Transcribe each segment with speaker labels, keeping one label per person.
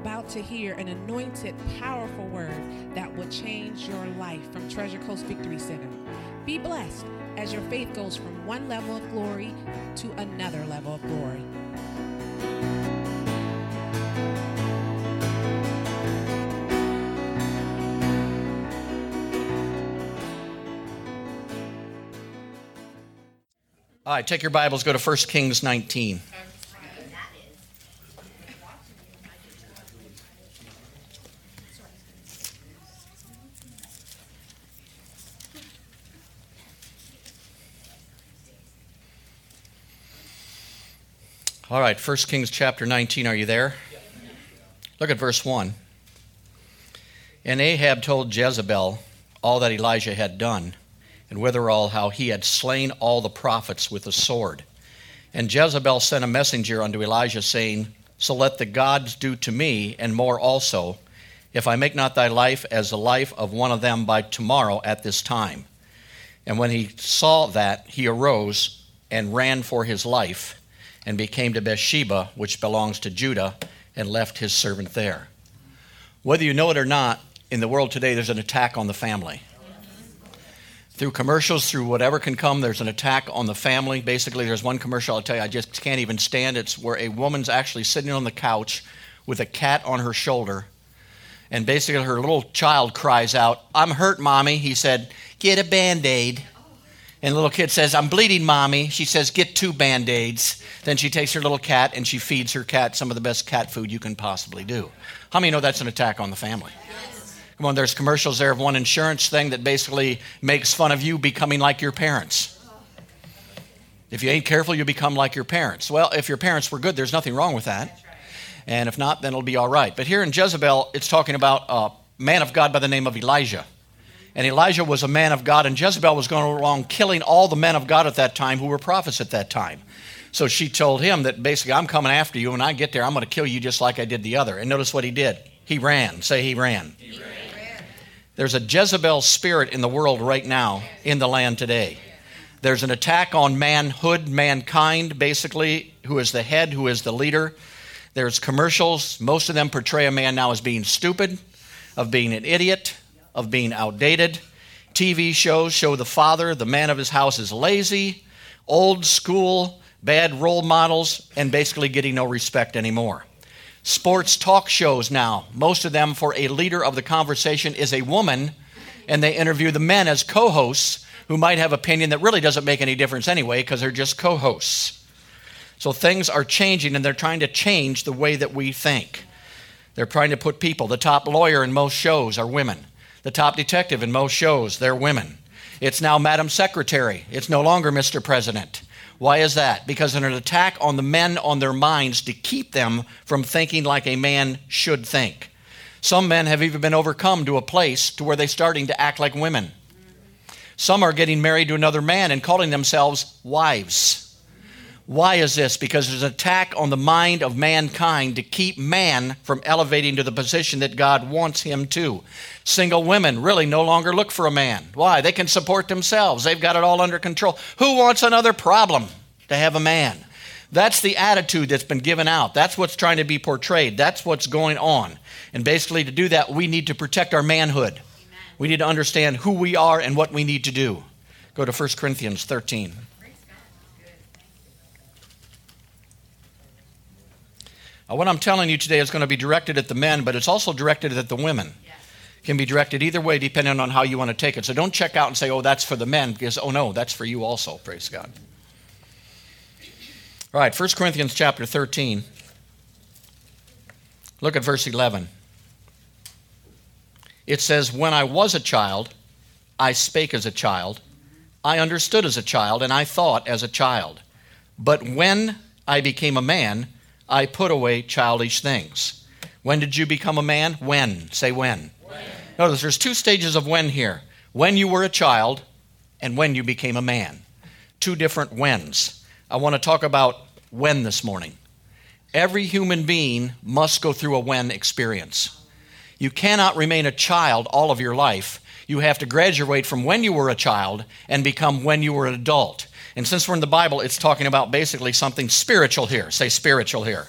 Speaker 1: about to hear an anointed, powerful word that will change your life from Treasure Coast Victory Center. Be blessed as your faith goes from one level of glory to another level of glory.
Speaker 2: All right, take your Bibles, go to 1 Kings 19. All right, 1 Kings chapter 19, are you there? Look at verse 1. And Ahab told Jezebel all that Elijah had done, and withal how he had slain all the prophets with a sword. And Jezebel sent a messenger unto Elijah, saying, So let the gods do to me, and more also, if I make not thy life as the life of one of them by tomorrow at this time. And when he saw that, he arose and ran for his life and became to Beersheba, which belongs to Judah, and left his servant there. Whether you know it or not, in the world today, there's an attack on the family. Through commercials, through whatever can come, there's an attack on the family. Basically, there's one commercial I'll tell you I just can't even stand. It's where a woman's actually sitting on the couch with a cat on her shoulder. And basically, her little child cries out, I'm hurt, mommy. He said, Get a band aid. And the little kid says, I'm bleeding, mommy. She says, Get two band aids. Then she takes her little cat and she feeds her cat some of the best cat food you can possibly do. How many know that's an attack on the family? Come on, there's commercials there of one insurance thing that basically makes fun of you becoming like your parents. If you ain't careful, you become like your parents. Well, if your parents were good, there's nothing wrong with that. And if not, then it'll be all right. But here in Jezebel, it's talking about a man of God by the name of Elijah. And Elijah was a man of God, and Jezebel was going along killing all the men of God at that time who were prophets at that time. So she told him that basically, I'm coming after you. When I get there, I'm going to kill you just like I did the other. And notice what he did. He ran. Say, he ran. He ran. There's a Jezebel spirit in the world right now, in the land today. There's an attack on manhood, mankind, basically, who is the head, who is the leader. There's commercials. Most of them portray a man now as being stupid, of being an idiot, of being outdated. TV shows show the father, the man of his house, is lazy, old school, bad role models, and basically getting no respect anymore. Sports talk shows now, most of them for a leader of the conversation is a woman, and they interview the men as co hosts who might have opinion that really doesn't make any difference anyway because they're just co hosts. So things are changing, and they're trying to change the way that we think. They're trying to put people, the top lawyer in most shows are women. The top detective in most shows, they're women. It's now Madam Secretary. It's no longer Mr. President. Why is that? Because in an attack on the men on their minds to keep them from thinking like a man should think. Some men have even been overcome to a place to where they're starting to act like women. Some are getting married to another man and calling themselves wives. Why is this? Because there's an attack on the mind of mankind to keep man from elevating to the position that God wants him to. Single women really no longer look for a man. Why? They can support themselves, they've got it all under control. Who wants another problem to have a man? That's the attitude that's been given out. That's what's trying to be portrayed. That's what's going on. And basically, to do that, we need to protect our manhood. Amen. We need to understand who we are and what we need to do. Go to 1 Corinthians 13. Now, what I'm telling you today is going to be directed at the men, but it's also directed at the women can be directed either way depending on how you want to take it. So don't check out and say, oh, that's for the men, because, oh, no, that's for you also. Praise God. All right, 1 Corinthians chapter 13. Look at verse 11. It says, When I was a child, I spake as a child, I understood as a child, and I thought as a child. But when I became a man, I put away childish things. When did you become a man? When? Say when. Notice there's two stages of when here when you were a child and when you became a man. Two different whens. I want to talk about when this morning. Every human being must go through a when experience. You cannot remain a child all of your life. You have to graduate from when you were a child and become when you were an adult. And since we're in the Bible, it's talking about basically something spiritual here. Say spiritual here.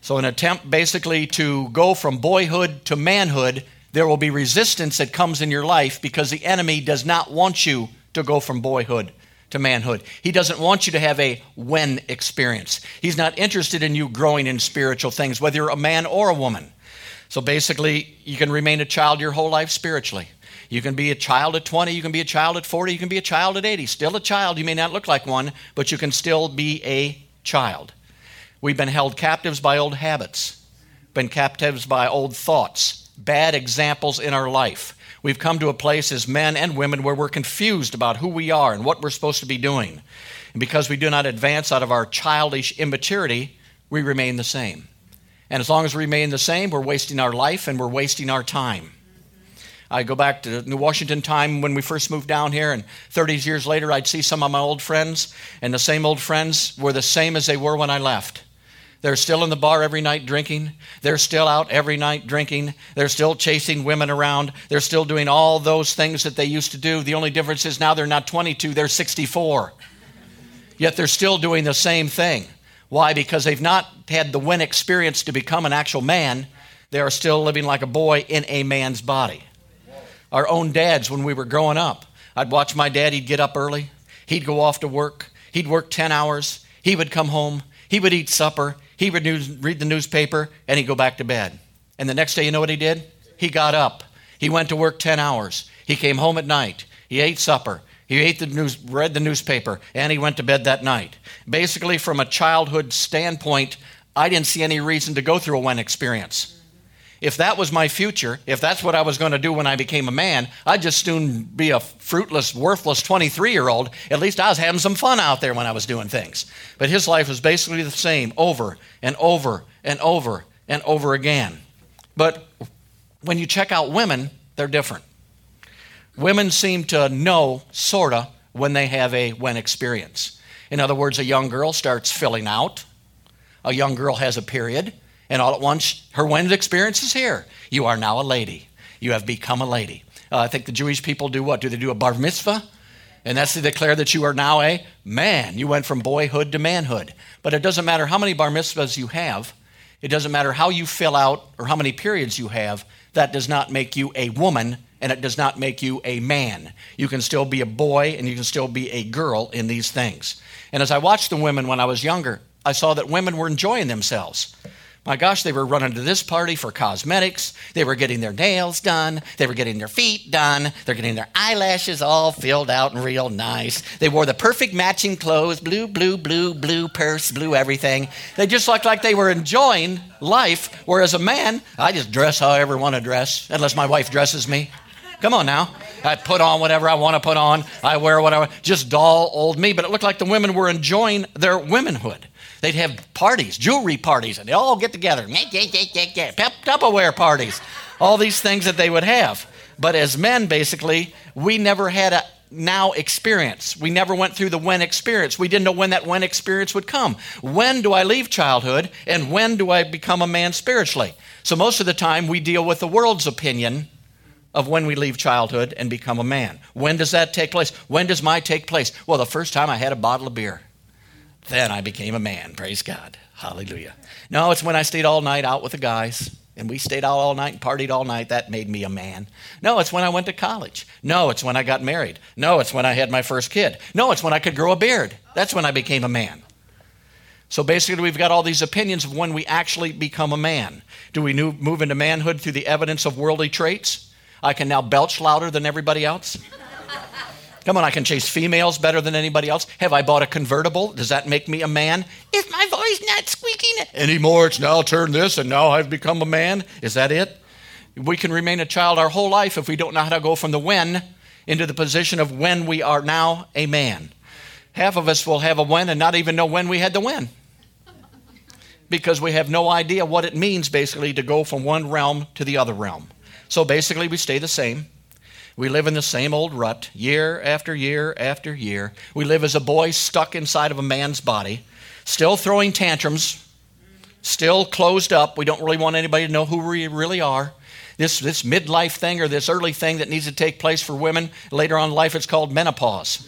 Speaker 2: So, an attempt basically to go from boyhood to manhood, there will be resistance that comes in your life because the enemy does not want you to go from boyhood to manhood. He doesn't want you to have a when experience. He's not interested in you growing in spiritual things, whether you're a man or a woman. So basically, you can remain a child your whole life spiritually. You can be a child at 20, you can be a child at 40, you can be a child at 80. Still a child. You may not look like one, but you can still be a child. We've been held captives by old habits, been captives by old thoughts, bad examples in our life. We've come to a place as men and women where we're confused about who we are and what we're supposed to be doing. And because we do not advance out of our childish immaturity, we remain the same. And as long as we remain the same, we're wasting our life and we're wasting our time. I go back to New Washington time when we first moved down here, and 30 years later, I'd see some of my old friends, and the same old friends were the same as they were when I left. They're still in the bar every night drinking. They're still out every night drinking. They're still chasing women around. They're still doing all those things that they used to do. The only difference is now they're not 22, they're 64. Yet they're still doing the same thing. Why? Because they've not had the win experience to become an actual man. They are still living like a boy in a man's body. Our own dads, when we were growing up, I'd watch my dad, he'd get up early, he'd go off to work, he'd work 10 hours, he would come home, he would eat supper, he would news, read the newspaper, and he'd go back to bed. And the next day, you know what he did? He got up. He went to work 10 hours. He came home at night. He ate supper. He ate the news, read the newspaper, and he went to bed that night. Basically, from a childhood standpoint, I didn't see any reason to go through a when experience. If that was my future, if that's what I was going to do when I became a man, I'd just soon be a fruitless, worthless 23 year old. At least I was having some fun out there when I was doing things. But his life was basically the same over and over and over and over again. But when you check out women, they're different. Women seem to know, sort of, when they have a when experience. In other words, a young girl starts filling out, a young girl has a period, and all at once her when experience is here. You are now a lady. You have become a lady. Uh, I think the Jewish people do what? Do they do a bar mitzvah? And that's to declare that you are now a man. You went from boyhood to manhood. But it doesn't matter how many bar mitzvahs you have, it doesn't matter how you fill out or how many periods you have, that does not make you a woman and it does not make you a man. You can still be a boy and you can still be a girl in these things. And as I watched the women when I was younger, I saw that women were enjoying themselves. My gosh, they were running to this party for cosmetics. They were getting their nails done. They were getting their feet done. They're getting their eyelashes all filled out and real nice. They wore the perfect matching clothes blue, blue, blue, blue purse, blue everything. They just looked like they were enjoying life. Whereas a man, I just dress however I want to dress, unless my wife dresses me. Come on now. I put on whatever I want to put on. I wear whatever. Just dull old me. But it looked like the women were enjoying their womanhood. They'd have parties, jewelry parties, and they all get together. Pep Tupperware parties. All these things that they would have. But as men, basically, we never had a now experience. We never went through the when experience. We didn't know when that when experience would come. When do I leave childhood and when do I become a man spiritually? So most of the time we deal with the world's opinion of when we leave childhood and become a man. When does that take place? When does my take place? Well, the first time I had a bottle of beer. Then I became a man. Praise God. Hallelujah. No, it's when I stayed all night out with the guys and we stayed out all night and partied all night. That made me a man. No, it's when I went to college. No, it's when I got married. No, it's when I had my first kid. No, it's when I could grow a beard. That's when I became a man. So basically, we've got all these opinions of when we actually become a man. Do we move into manhood through the evidence of worldly traits? I can now belch louder than everybody else. Come on, I can chase females better than anybody else. Have I bought a convertible? Does that make me a man? Is my voice not squeaking anymore? It's now turned this and now I've become a man. Is that it? We can remain a child our whole life if we don't know how to go from the when into the position of when we are now a man. Half of us will have a when and not even know when we had the when. Because we have no idea what it means basically to go from one realm to the other realm. So basically, we stay the same. We live in the same old rut year after year after year. We live as a boy stuck inside of a man's body, still throwing tantrums, still closed up. We don't really want anybody to know who we really are. This, this midlife thing or this early thing that needs to take place for women later on in life, it's called menopause.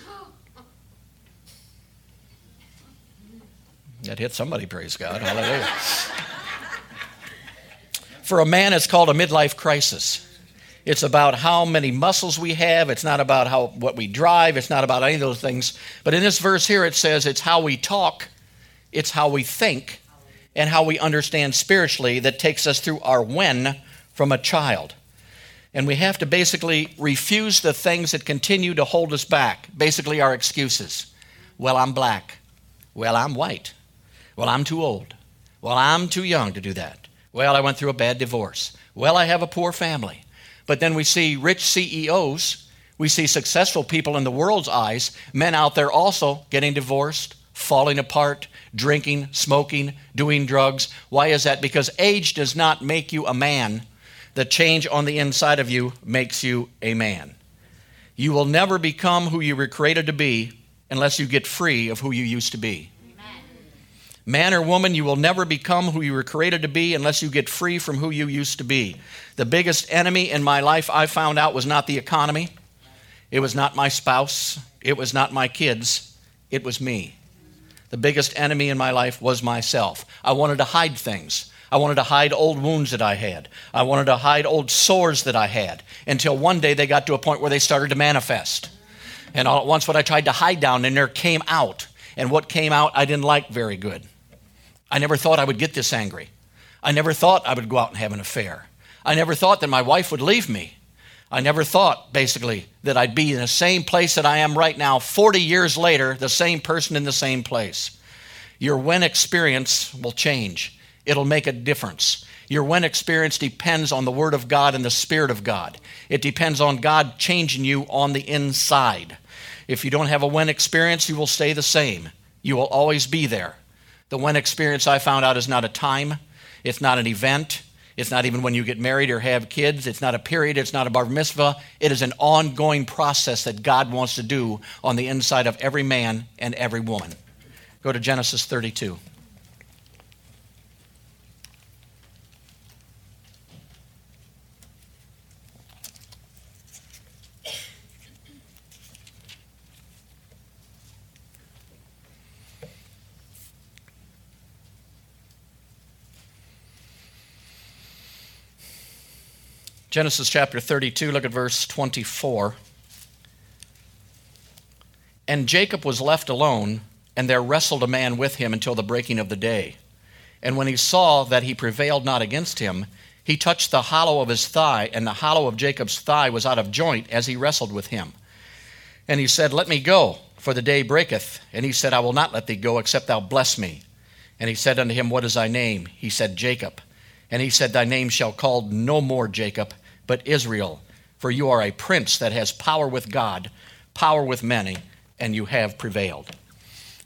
Speaker 2: That hit somebody, praise God. Hallelujah. For a man, it's called a midlife crisis. It's about how many muscles we have. It's not about how what we drive. It's not about any of those things. But in this verse here, it says it's how we talk, it's how we think, and how we understand spiritually that takes us through our when from a child. And we have to basically refuse the things that continue to hold us back, basically, our excuses. Well, I'm black. Well, I'm white. Well, I'm too old. Well, I'm too young to do that. Well, I went through a bad divorce. Well, I have a poor family. But then we see rich CEOs, we see successful people in the world's eyes, men out there also getting divorced, falling apart, drinking, smoking, doing drugs. Why is that? Because age does not make you a man. The change on the inside of you makes you a man. You will never become who you were created to be unless you get free of who you used to be. Man or woman, you will never become who you were created to be unless you get free from who you used to be. The biggest enemy in my life I found out was not the economy, it was not my spouse, it was not my kids, it was me. The biggest enemy in my life was myself. I wanted to hide things. I wanted to hide old wounds that I had. I wanted to hide old sores that I had until one day they got to a point where they started to manifest. And all at once, what I tried to hide down in there came out. And what came out, I didn't like very good. I never thought I would get this angry. I never thought I would go out and have an affair. I never thought that my wife would leave me. I never thought, basically, that I'd be in the same place that I am right now, 40 years later, the same person in the same place. Your when experience will change, it'll make a difference. Your when experience depends on the Word of God and the Spirit of God. It depends on God changing you on the inside. If you don't have a when experience, you will stay the same. You will always be there. The when experience I found out is not a time, it's not an event, it's not even when you get married or have kids, it's not a period, it's not a bar mitzvah. It is an ongoing process that God wants to do on the inside of every man and every woman. Go to Genesis 32. Genesis chapter 32, look at verse 24. And Jacob was left alone, and there wrestled a man with him until the breaking of the day. And when he saw that he prevailed not against him, he touched the hollow of his thigh, and the hollow of Jacob's thigh was out of joint as he wrestled with him. And he said, Let me go, for the day breaketh. And he said, I will not let thee go, except thou bless me. And he said unto him, What is thy name? He said, Jacob. And he said, Thy name shall called no more Jacob, but Israel, for you are a prince that has power with God, power with many, and you have prevailed.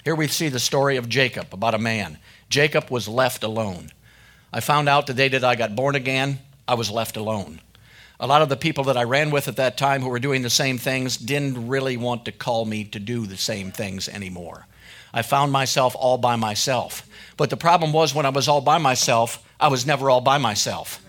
Speaker 2: Here we see the story of Jacob, about a man. Jacob was left alone. I found out the day that I got born again, I was left alone. A lot of the people that I ran with at that time who were doing the same things didn't really want to call me to do the same things anymore. I found myself all by myself. But the problem was when I was all by myself, I was never all by myself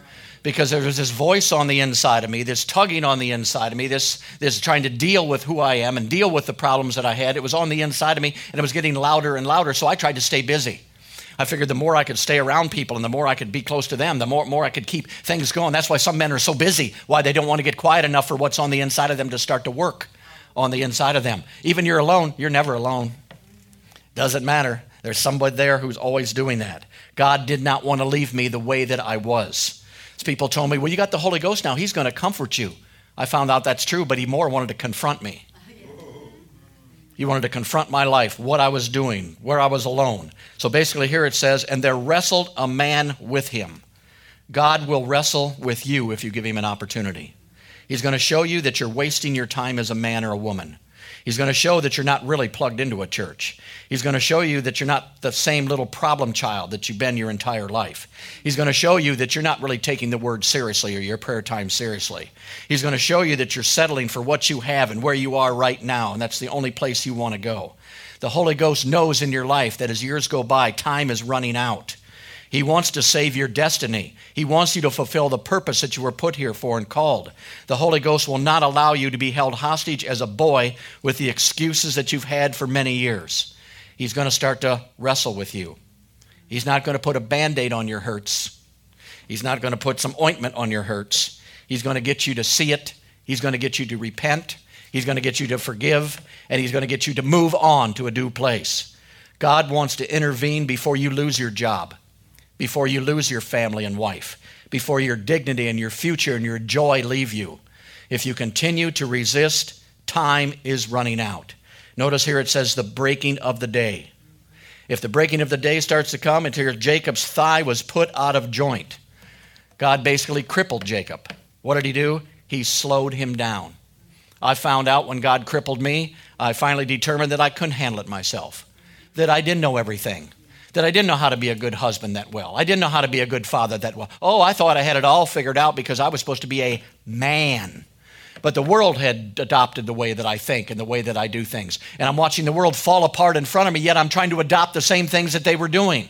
Speaker 2: because there was this voice on the inside of me, this tugging on the inside of me, this, this trying to deal with who I am and deal with the problems that I had. It was on the inside of me and it was getting louder and louder, so I tried to stay busy. I figured the more I could stay around people and the more I could be close to them, the more, more I could keep things going. That's why some men are so busy, why they don't want to get quiet enough for what's on the inside of them to start to work on the inside of them. Even you're alone, you're never alone. Doesn't matter. There's somebody there who's always doing that. God did not want to leave me the way that I was. People told me, well, you got the Holy Ghost now. He's going to comfort you. I found out that's true, but he more wanted to confront me. He wanted to confront my life, what I was doing, where I was alone. So basically, here it says, and there wrestled a man with him. God will wrestle with you if you give him an opportunity. He's going to show you that you're wasting your time as a man or a woman. He's going to show that you're not really plugged into a church. He's going to show you that you're not the same little problem child that you've been your entire life. He's going to show you that you're not really taking the word seriously or your prayer time seriously. He's going to show you that you're settling for what you have and where you are right now, and that's the only place you want to go. The Holy Ghost knows in your life that as years go by, time is running out. He wants to save your destiny. He wants you to fulfill the purpose that you were put here for and called. The Holy Ghost will not allow you to be held hostage as a boy with the excuses that you've had for many years. He's going to start to wrestle with you. He's not going to put a band aid on your hurts. He's not going to put some ointment on your hurts. He's going to get you to see it. He's going to get you to repent. He's going to get you to forgive. And He's going to get you to move on to a new place. God wants to intervene before you lose your job, before you lose your family and wife, before your dignity and your future and your joy leave you. If you continue to resist, time is running out. Notice here it says the breaking of the day. If the breaking of the day starts to come, until Jacob's thigh was put out of joint. God basically crippled Jacob. What did he do? He slowed him down. I found out when God crippled me, I finally determined that I couldn't handle it myself, that I didn't know everything, that I didn't know how to be a good husband that well. I didn't know how to be a good father that well. Oh, I thought I had it all figured out because I was supposed to be a man. But the world had adopted the way that I think and the way that I do things. And I'm watching the world fall apart in front of me, yet I'm trying to adopt the same things that they were doing.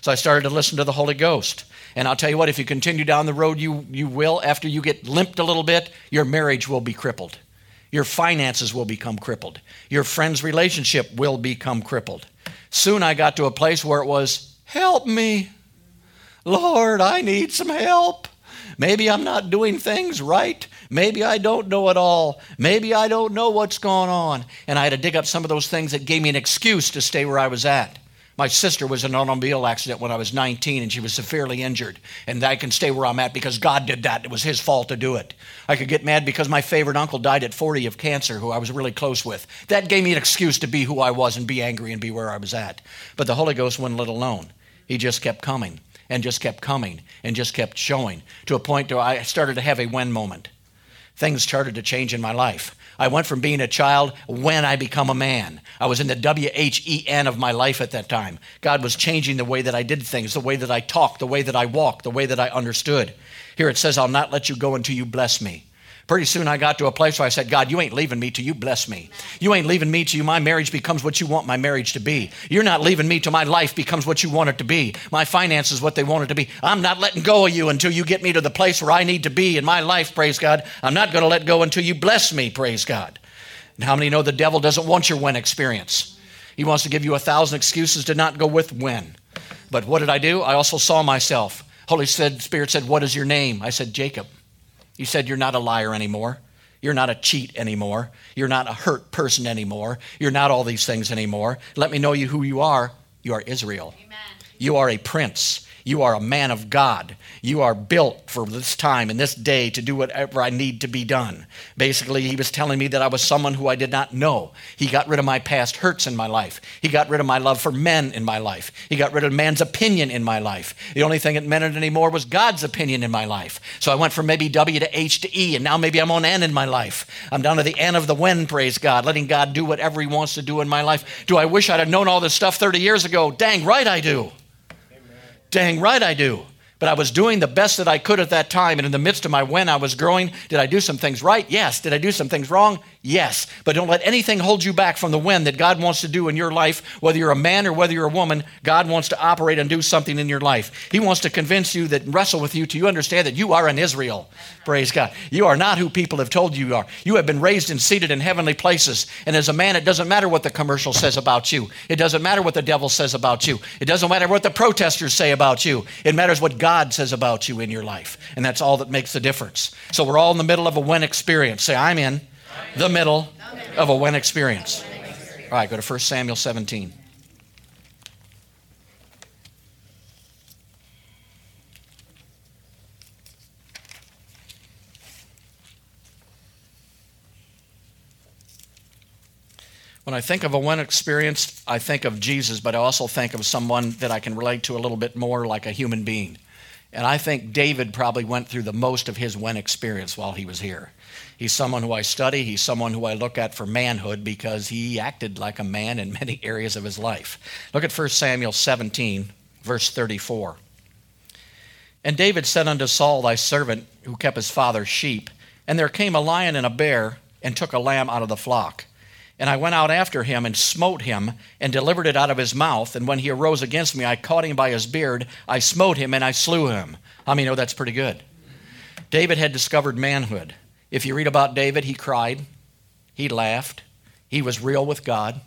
Speaker 2: So I started to listen to the Holy Ghost. And I'll tell you what, if you continue down the road you, you will, after you get limped a little bit, your marriage will be crippled. Your finances will become crippled. Your friend's relationship will become crippled. Soon I got to a place where it was, Help me. Lord, I need some help. Maybe I'm not doing things right. Maybe I don't know it all. Maybe I don't know what's going on. And I had to dig up some of those things that gave me an excuse to stay where I was at. My sister was in an automobile accident when I was 19 and she was severely injured. And I can stay where I'm at because God did that. It was His fault to do it. I could get mad because my favorite uncle died at 40 of cancer, who I was really close with. That gave me an excuse to be who I was and be angry and be where I was at. But the Holy Ghost wouldn't let alone. He just kept coming and just kept coming and just kept showing to a point where I started to have a when moment. Things started to change in my life. I went from being a child when I become a man. I was in the W H E N of my life at that time. God was changing the way that I did things, the way that I talked, the way that I walked, the way that I understood. Here it says, I'll not let you go until you bless me. Pretty soon I got to a place where I said, God, you ain't leaving me till you bless me. You ain't leaving me till you, my marriage becomes what you want my marriage to be. You're not leaving me till my life becomes what you want it to be. My finances what they want it to be. I'm not letting go of you until you get me to the place where I need to be in my life, praise God. I'm not going to let go until you bless me, praise God. And how many know the devil doesn't want your when experience? He wants to give you a thousand excuses to not go with when. But what did I do? I also saw myself. Holy Spirit said, What is your name? I said, Jacob. You said you're not a liar anymore. You're not a cheat anymore. You're not a hurt person anymore. You're not all these things anymore. Let me know you who you are. You are Israel. Amen. You are a prince. You are a man of God. You are built for this time and this day to do whatever I need to be done. Basically, he was telling me that I was someone who I did not know. He got rid of my past hurts in my life. He got rid of my love for men in my life. He got rid of man's opinion in my life. The only thing that mattered anymore was God's opinion in my life. So I went from maybe W to H to E, and now maybe I'm on N in my life. I'm down to the N of the when, praise God, letting God do whatever He wants to do in my life. Do I wish I'd have known all this stuff 30 years ago? Dang right I do. Dang right I do. But I was doing the best that I could at that time. And in the midst of my when I was growing, did I do some things right? Yes. Did I do some things wrong? Yes. But don't let anything hold you back from the when that God wants to do in your life, whether you're a man or whether you're a woman. God wants to operate and do something in your life. He wants to convince you that, wrestle with you to you understand that you are an Israel. Praise God. You are not who people have told you you are. You have been raised and seated in heavenly places. And as a man, it doesn't matter what the commercial says about you, it doesn't matter what the devil says about you, it doesn't matter what the protesters say about you. It matters what God says about you in your life. And that's all that makes the difference. So we're all in the middle of a when experience. Say, I'm in the middle of a when experience. All right, go to 1 Samuel 17. When I think of a when experience, I think of Jesus, but I also think of someone that I can relate to a little bit more like a human being. And I think David probably went through the most of his when experience while he was here. He's someone who I study. He's someone who I look at for manhood because he acted like a man in many areas of his life. Look at 1 Samuel 17, verse 34. And David said unto Saul, thy servant, who kept his father's sheep, And there came a lion and a bear, and took a lamb out of the flock. And I went out after him and smote him and delivered it out of his mouth. And when he arose against me, I caught him by his beard, I smote him, and I slew him. How many know that's pretty good? David had discovered manhood. If you read about David, he cried, he laughed, he was real with God,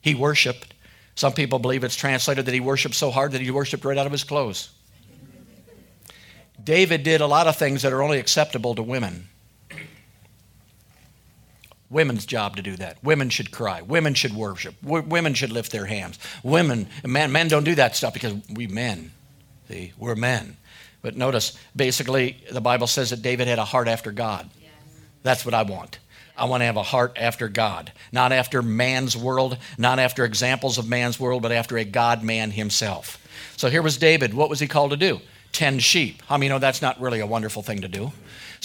Speaker 2: he worshiped. Some people believe it's translated that he worshiped so hard that he worshiped right out of his clothes. David did a lot of things that are only acceptable to women. Women's job to do that. Women should cry. Women should worship. W- women should lift their hands. Women, men, men don't do that stuff because we men, see, we're men. But notice, basically, the Bible says that David had a heart after God. Yes. That's what I want. I want to have a heart after God, not after man's world, not after examples of man's world, but after a God man himself. So here was David. What was he called to do? Tend sheep. How I many know that's not really a wonderful thing to do?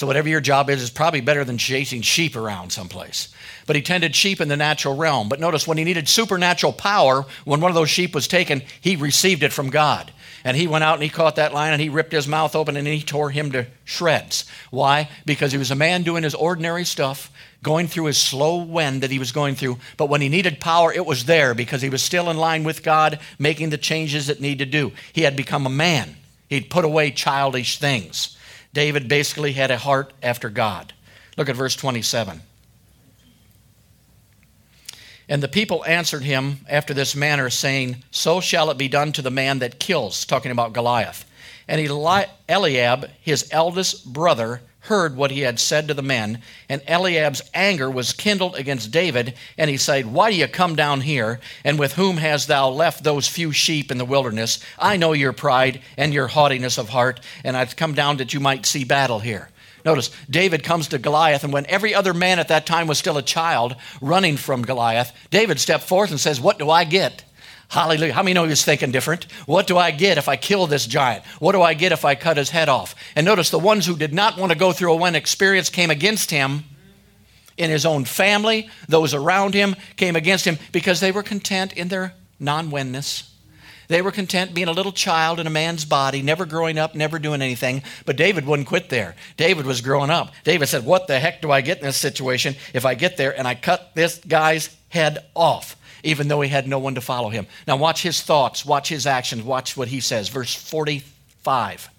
Speaker 2: So, whatever your job is, is probably better than chasing sheep around someplace. But he tended sheep in the natural realm. But notice, when he needed supernatural power, when one of those sheep was taken, he received it from God. And he went out and he caught that lion and he ripped his mouth open and he tore him to shreds. Why? Because he was a man doing his ordinary stuff, going through his slow wend that he was going through. But when he needed power, it was there because he was still in line with God, making the changes that need to do. He had become a man. He'd put away childish things. David basically had a heart after God. Look at verse 27. And the people answered him after this manner, saying, So shall it be done to the man that kills, talking about Goliath. And Eliab, his eldest brother, heard what he had said to the men, and Eliab's anger was kindled against David, and he said, Why do you come down here? And with whom hast thou left those few sheep in the wilderness? I know your pride and your haughtiness of heart, and I've come down that you might see battle here. Notice, David comes to Goliath, and when every other man at that time was still a child running from Goliath, David stepped forth and says, What do I get? Hallelujah. How many know he was thinking different? What do I get if I kill this giant? What do I get if I cut his head off? And notice the ones who did not want to go through a one experience came against him in his own family. Those around him came against him because they were content in their non wenness. They were content being a little child in a man's body, never growing up, never doing anything. But David wouldn't quit there. David was growing up. David said, What the heck do I get in this situation if I get there and I cut this guy's head off? Even though he had no one to follow him. Now, watch his thoughts, watch his actions, watch what he says. Verse 45.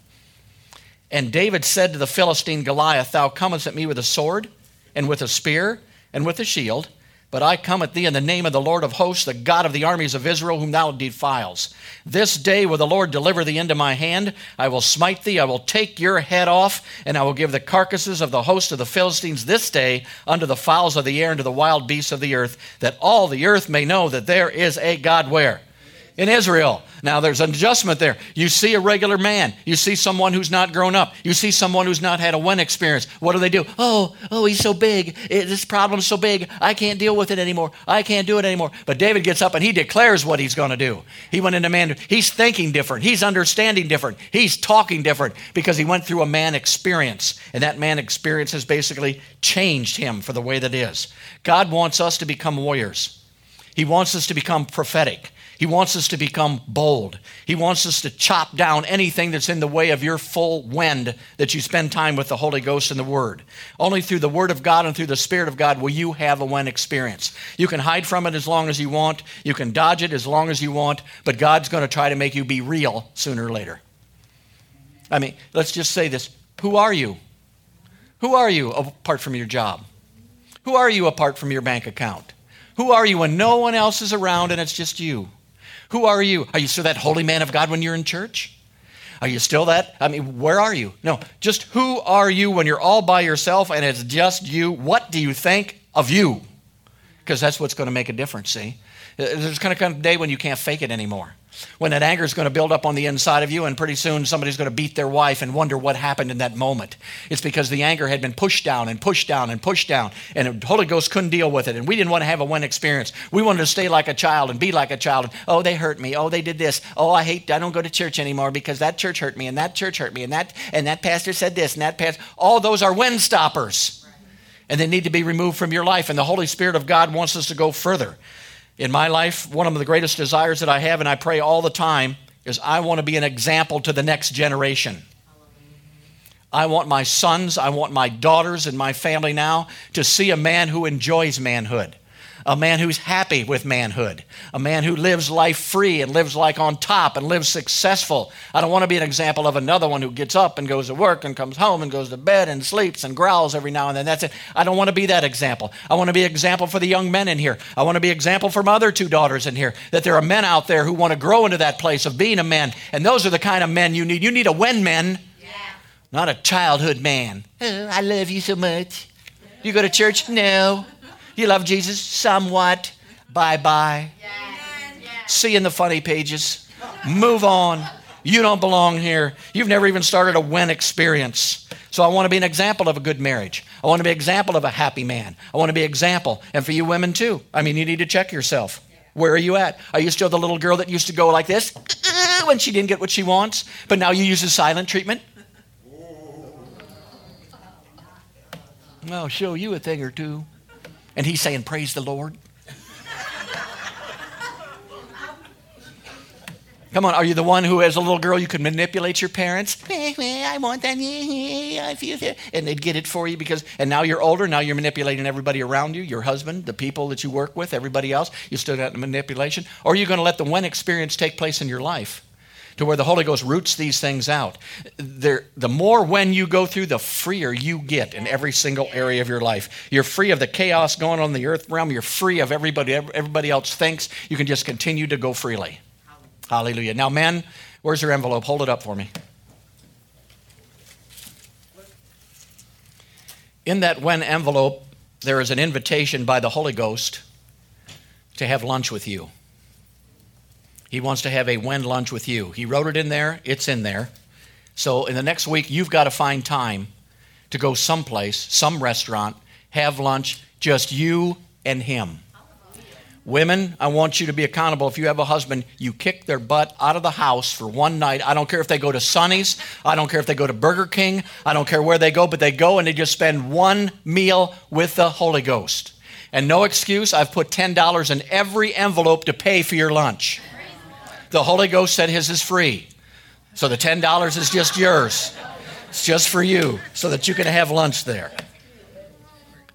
Speaker 2: And David said to the Philistine Goliath, Thou comest at me with a sword, and with a spear, and with a shield. But I come at thee in the name of the Lord of hosts, the God of the armies of Israel, whom thou defiles. This day will the Lord deliver thee into my hand. I will smite thee, I will take your head off, and I will give the carcasses of the host of the Philistines this day unto the fowls of the air and to the wild beasts of the earth, that all the earth may know that there is a God where? In Israel. Now, there's an adjustment there. You see a regular man. You see someone who's not grown up. You see someone who's not had a one experience. What do they do? Oh, oh, he's so big. It, this problem's so big. I can't deal with it anymore. I can't do it anymore. But David gets up and he declares what he's going to do. He went into man. He's thinking different. He's understanding different. He's talking different because he went through a man experience. And that man experience has basically changed him for the way that is. God wants us to become warriors. He wants us to become prophetic. He wants us to become bold. He wants us to chop down anything that's in the way of your full wind that you spend time with the Holy Ghost and the Word. Only through the Word of God and through the Spirit of God will you have a when experience. You can hide from it as long as you want, you can dodge it as long as you want, but God's going to try to make you be real sooner or later. I mean, let's just say this Who are you? Who are you apart from your job? Who are you apart from your bank account? Who are you when no one else is around and it's just you? Who are you? Are you still that holy man of God when you're in church? Are you still that? I mean, where are you? No, just who are you when you're all by yourself and it's just you? What do you think of you? Because that's what's going to make a difference, see? Uh, there's going to come a day when you can't fake it anymore when that anger is going to build up on the inside of you, and pretty soon somebody's going to beat their wife and wonder what happened in that moment. It's because the anger had been pushed down and pushed down and pushed down, and the Holy Ghost couldn't deal with it. And we didn't want to have a win experience. We wanted to stay like a child and be like a child. And, Oh, they hurt me. Oh, they did this. Oh, I hate. I don't go to church anymore because that church hurt me, and that church hurt me, and that and that pastor said this, and that pastor. All those are when stoppers. And they need to be removed from your life. And the Holy Spirit of God wants us to go further. In my life, one of the greatest desires that I have, and I pray all the time, is I want to be an example to the next generation. I want my sons, I want my daughters and my family now to see a man who enjoys manhood a man who's happy with manhood, a man who lives life free and lives like on top and lives successful. I don't want to be an example of another one who gets up and goes to work and comes home and goes to bed and sleeps and growls every now and then. That's it. I don't want to be that example. I want to be an example for the young men in here. I want to be an example for my other two daughters in here that there are men out there who want to grow into that place of being a man. And those are the kind of men you need. You need a when men Not a childhood man. Oh, I love you so much. You go to church? No. You love Jesus? Somewhat. Bye bye. See you in the funny pages. Move on. You don't belong here. You've never even started a win experience. So I want to be an example of a good marriage. I want to be an example of a happy man. I want to be an example. And for you women too. I mean, you need to check yourself. Where are you at? Are you still the little girl that used to go like this when she didn't get what she wants, but now you use the silent treatment? I'll show you a thing or two. And he's saying, Praise the Lord. Come on, are you the one who, as a little girl, you could manipulate your parents? I want that. I feel it. And they'd get it for you because, and now you're older. Now you're manipulating everybody around you, your husband, the people that you work with, everybody else. You still out in manipulation. Or are you going to let the one experience take place in your life to where the Holy Ghost roots these things out? There, the more when you go through, the freer you get in every single area of your life. You're free of the chaos going on in the earth realm. You're free of everybody, everybody else thinks. You can just continue to go freely. Hallelujah. Now, men, where's your envelope? Hold it up for me. In that when envelope, there is an invitation by the Holy Ghost to have lunch with you. He wants to have a when lunch with you. He wrote it in there, it's in there. So, in the next week, you've got to find time to go someplace, some restaurant, have lunch, just you and him. Women, I want you to be accountable. If you have a husband, you kick their butt out of the house for one night. I don't care if they go to Sonny's. I don't care if they go to Burger King. I don't care where they go, but they go and they just spend one meal with the Holy Ghost. And no excuse, I've put $10 in every envelope to pay for your lunch. The Holy Ghost said his is free. So the $10 is just yours. It's just for you so that you can have lunch there.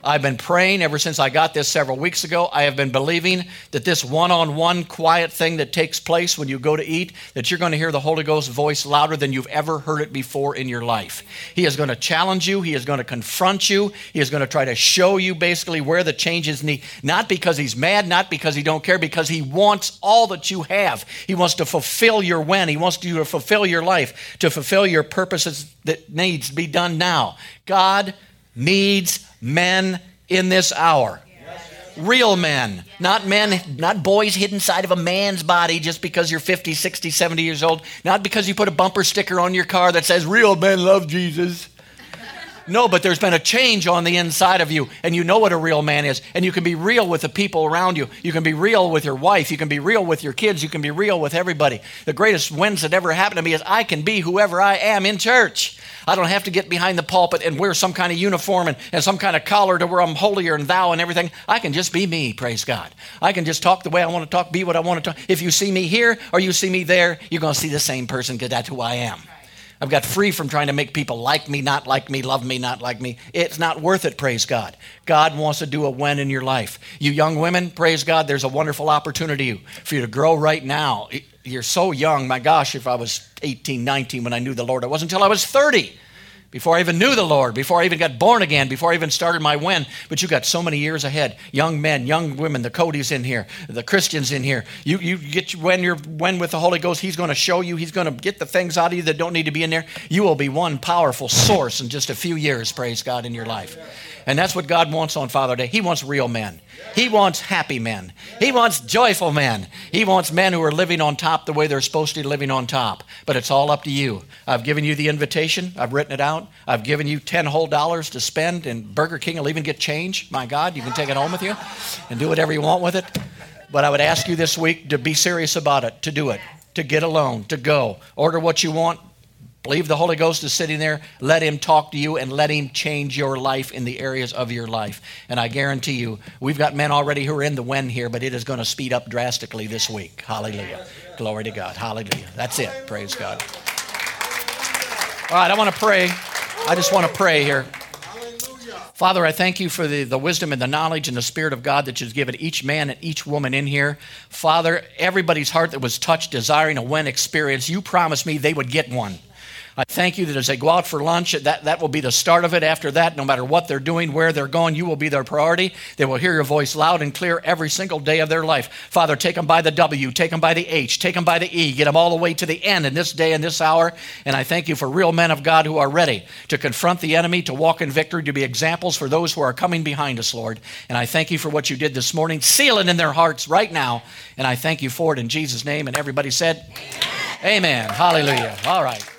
Speaker 2: I've been praying ever since I got this several weeks ago. I have been believing that this one on one quiet thing that takes place when you go to eat, that you're going to hear the Holy Ghost voice louder than you've ever heard it before in your life. He is going to challenge you, He is going to confront you, He is going to try to show you basically where the changes need. Not because He's mad, not because He don't care, because He wants all that you have. He wants to fulfill your when, He wants you to fulfill your life, to fulfill your purposes that needs to be done now. God needs men in this hour. Real men, not men, not boys hidden inside of a man's body just because you're 50, 60, 70 years old, not because you put a bumper sticker on your car that says, Real men love Jesus. No, but there's been a change on the inside of you, and you know what a real man is. And you can be real with the people around you. You can be real with your wife. You can be real with your kids. You can be real with everybody. The greatest wins that ever happened to me is I can be whoever I am in church. I don't have to get behind the pulpit and wear some kind of uniform and, and some kind of collar to where I'm holier than thou and everything. I can just be me, praise God. I can just talk the way I want to talk, be what I want to talk. If you see me here or you see me there, you're going to see the same person because that's who I am. I've got free from trying to make people like me, not like me, love me, not like me. It's not worth it, praise God. God wants to do a when in your life. You young women, praise God, there's a wonderful opportunity for you to grow right now. You're so young. My gosh, if I was 18, 19 when I knew the Lord, it wasn't until I was 30 before I even knew the Lord, before I even got born again, before I even started my when. But you got so many years ahead. Young men, young women, the Cody's in here, the Christians in here. You, you get when you're when with the Holy Ghost, He's going to show you, He's going to get the things out of you that don't need to be in there. You will be one powerful source in just a few years, praise God, in your life. And that's what God wants on Father Day. He wants real men. He wants happy men. He wants joyful men. He wants men who are living on top the way they're supposed to be living on top. But it's all up to you. I've given you the invitation. I've written it out. I've given you 10 whole dollars to spend, and Burger King will even get change. My God, you can take it home with you and do whatever you want with it. But I would ask you this week to be serious about it, to do it, to get alone, to go. Order what you want, Believe the Holy Ghost is sitting there. Let Him talk to you and let Him change your life in the areas of your life. And I guarantee you, we've got men already who are in the when here, but it is going to speed up drastically this week. Hallelujah. Glory to God. Hallelujah. That's it. Praise God. All right, I want to pray. I just want to pray here. Father, I thank you for the, the wisdom and the knowledge and the Spirit of God that you've given each man and each woman in here. Father, everybody's heart that was touched, desiring a when experience, you promised me they would get one. I thank you that as they go out for lunch, that, that will be the start of it. After that, no matter what they're doing, where they're going, you will be their priority. They will hear your voice loud and clear every single day of their life. Father, take them by the W, take them by the H, take them by the E, get them all the way to the N in this day and this hour. And I thank you for real men of God who are ready to confront the enemy, to walk in victory, to be examples for those who are coming behind us, Lord. And I thank you for what you did this morning. Seal it in their hearts right now. And I thank you for it in Jesus' name. And everybody said, Amen. Amen. Hallelujah. All right.